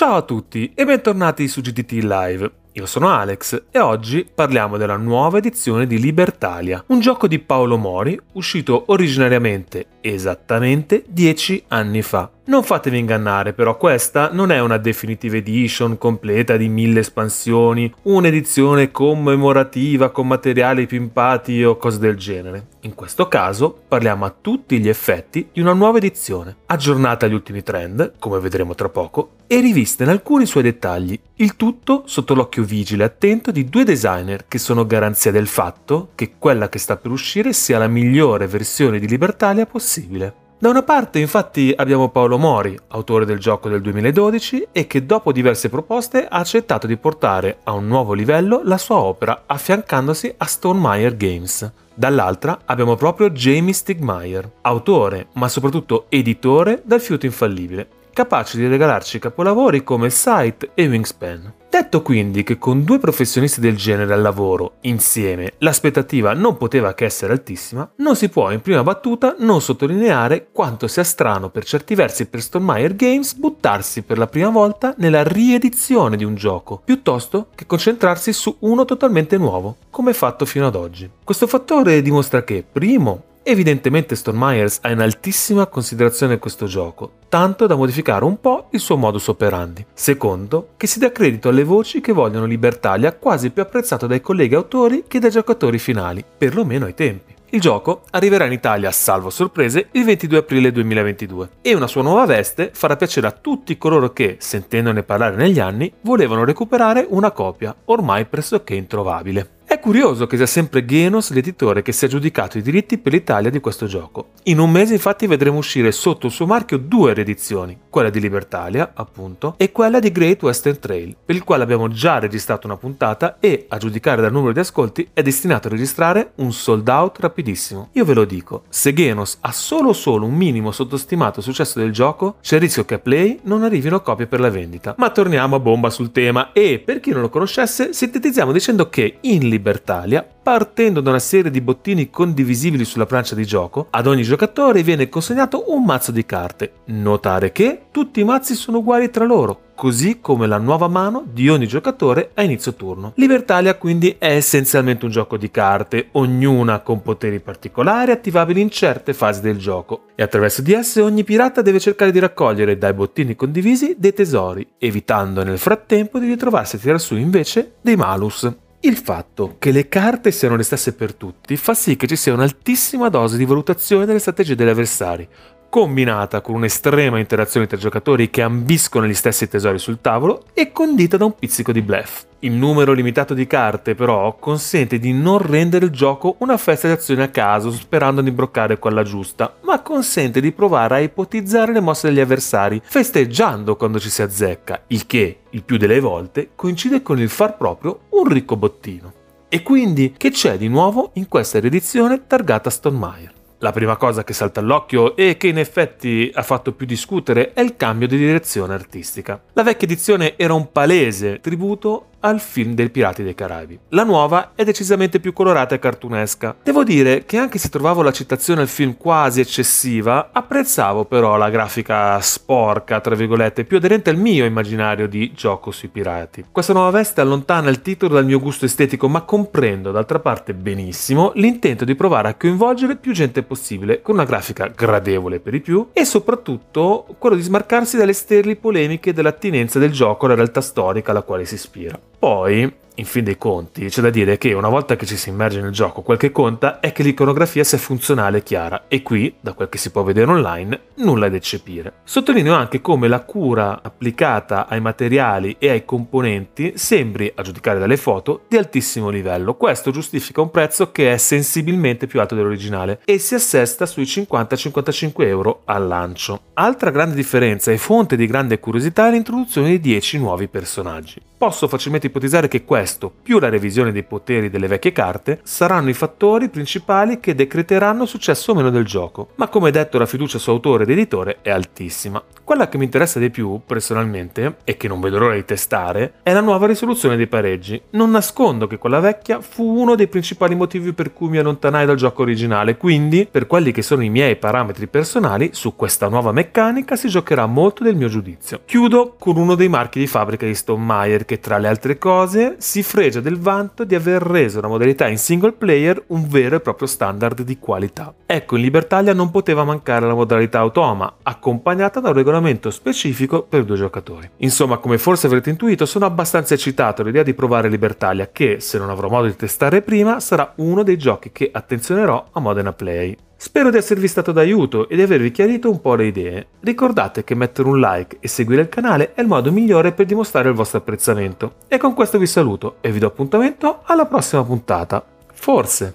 Ciao a tutti e bentornati su GTT Live. Io sono Alex e oggi parliamo della nuova edizione di Libertalia, un gioco di Paolo Mori uscito originariamente esattamente 10 anni fa. Non fatevi ingannare, però questa non è una definitive edition completa di mille espansioni, un'edizione commemorativa con materiali pimpati o cose del genere. In questo caso parliamo a tutti gli effetti di una nuova edizione, aggiornata agli ultimi trend, come vedremo tra poco, e rivista in alcuni suoi dettagli, il tutto sotto l'occhio vigile e attento di due designer che sono garanzia del fatto che quella che sta per uscire sia la migliore versione di Libertalia possibile. Da una parte infatti abbiamo Paolo Mori, autore del gioco del 2012 e che dopo diverse proposte ha accettato di portare a un nuovo livello la sua opera affiancandosi a Stonemeyer Games. Dall'altra abbiamo proprio Jamie Stigmeyer, autore ma soprattutto editore dal fiuto infallibile, capace di regalarci capolavori come Sight e Wingspan. Detto quindi che con due professionisti del genere al lavoro, insieme, l'aspettativa non poteva che essere altissima, non si può in prima battuta non sottolineare quanto sia strano per certi versi per Stonemeyer Games buttarsi per la prima volta nella riedizione di un gioco, piuttosto che concentrarsi su uno totalmente nuovo, come fatto fino ad oggi. Questo fattore dimostra che, primo, Evidentemente Stone Myers ha in altissima considerazione questo gioco, tanto da modificare un po' il suo modus operandi. Secondo, che si dà credito alle voci che vogliono Libertalia quasi più apprezzato dai colleghi autori che dai giocatori finali, perlomeno ai tempi. Il gioco arriverà in Italia, salvo sorprese, il 22 aprile 2022 e una sua nuova veste farà piacere a tutti coloro che, sentendone parlare negli anni, volevano recuperare una copia, ormai pressoché introvabile. Curioso che sia sempre Genos l'editore che si è aggiudicato i diritti per l'Italia di questo gioco. In un mese infatti vedremo uscire sotto il suo marchio due riedizioni, quella di Libertalia, appunto, e quella di Great Western Trail, per il quale abbiamo già registrato una puntata e, a giudicare dal numero di ascolti, è destinato a registrare un sold out rapidissimo. Io ve lo dico, se Genos ha solo solo un minimo sottostimato successo del gioco, c'è il rischio che a Play non arrivino copie per la vendita. Ma torniamo a bomba sul tema e, per chi non lo conoscesse, sintetizziamo dicendo che in Libertalia Libertalia, partendo da una serie di bottini condivisibili sulla plancia di gioco, ad ogni giocatore viene consegnato un mazzo di carte. Notare che tutti i mazzi sono uguali tra loro, così come la nuova mano di ogni giocatore a inizio turno. Libertalia quindi è essenzialmente un gioco di carte, ognuna con poteri particolari attivabili in certe fasi del gioco, e attraverso di esse ogni pirata deve cercare di raccogliere dai bottini condivisi dei tesori, evitando nel frattempo di ritrovarsi a tirar su invece dei malus. Il fatto che le carte siano le stesse per tutti fa sì che ci sia un'altissima dose di valutazione delle strategie degli avversari, combinata con un'estrema interazione tra giocatori che ambiscono gli stessi tesori sul tavolo e condita da un pizzico di bluff. Il numero limitato di carte però consente di non rendere il gioco una festa di azioni a caso sperando di imbroccare quella giusta, ma consente di provare a ipotizzare le mosse degli avversari, festeggiando quando ci si azzecca, il che, il più delle volte, coincide con il far proprio un ricco bottino. E quindi che c'è di nuovo in questa riedizione targata Stonemeyer? La prima cosa che salta all'occhio e che in effetti ha fatto più discutere è il cambio di direzione artistica. La vecchia edizione era un palese tributo al film dei Pirati dei Caraibi. La nuova è decisamente più colorata e cartunesca. Devo dire che anche se trovavo la citazione al film quasi eccessiva, apprezzavo però la grafica sporca, tra virgolette, più aderente al mio immaginario di gioco sui pirati. Questa nuova veste allontana il titolo dal mio gusto estetico, ma comprendo d'altra parte benissimo l'intento di provare a coinvolgere più gente possibile con una grafica gradevole per i più e soprattutto quello di smarcarsi dalle sterili polemiche dell'attinenza del gioco alla realtà storica alla quale si ispira. Poi, in fin dei conti, c'è da dire che una volta che ci si immerge nel gioco, quel che conta è che l'iconografia sia funzionale e chiara, e qui, da quel che si può vedere online, nulla da eccepire. Sottolineo anche come la cura applicata ai materiali e ai componenti sembri, a giudicare dalle foto, di altissimo livello. Questo giustifica un prezzo che è sensibilmente più alto dell'originale e si assesta sui 50-55 euro al lancio. Altra grande differenza e fonte di grande curiosità è l'introduzione di 10 nuovi personaggi. Posso facilmente ipotizzare che questo, più la revisione dei poteri delle vecchie carte, saranno i fattori principali che decreteranno successo o meno del gioco. Ma come detto la fiducia su autore ed editore è altissima. Quella che mi interessa di più, personalmente, e che non vedo l'ora di testare, è la nuova risoluzione dei pareggi. Non nascondo che quella vecchia fu uno dei principali motivi per cui mi allontanai dal gioco originale, quindi, per quelli che sono i miei parametri personali, su questa nuova meccanica si giocherà molto del mio giudizio. Chiudo con uno dei marchi di fabbrica di Stone Meyer che, tra le altre cose, si fregia del vanto di aver reso la modalità in single player un vero e proprio standard di qualità. Ecco, in Libertalia non poteva mancare la modalità automa, accompagnata da un regolamento regolamento specifico per due giocatori. Insomma, come forse avrete intuito, sono abbastanza eccitato all'idea di provare Libertalia che, se non avrò modo di testare prima, sarà uno dei giochi che attenzionerò a Modena Play. Spero di esservi stato d'aiuto e di avervi chiarito un po' le idee. Ricordate che mettere un like e seguire il canale è il modo migliore per dimostrare il vostro apprezzamento. E con questo vi saluto e vi do appuntamento alla prossima puntata. Forse.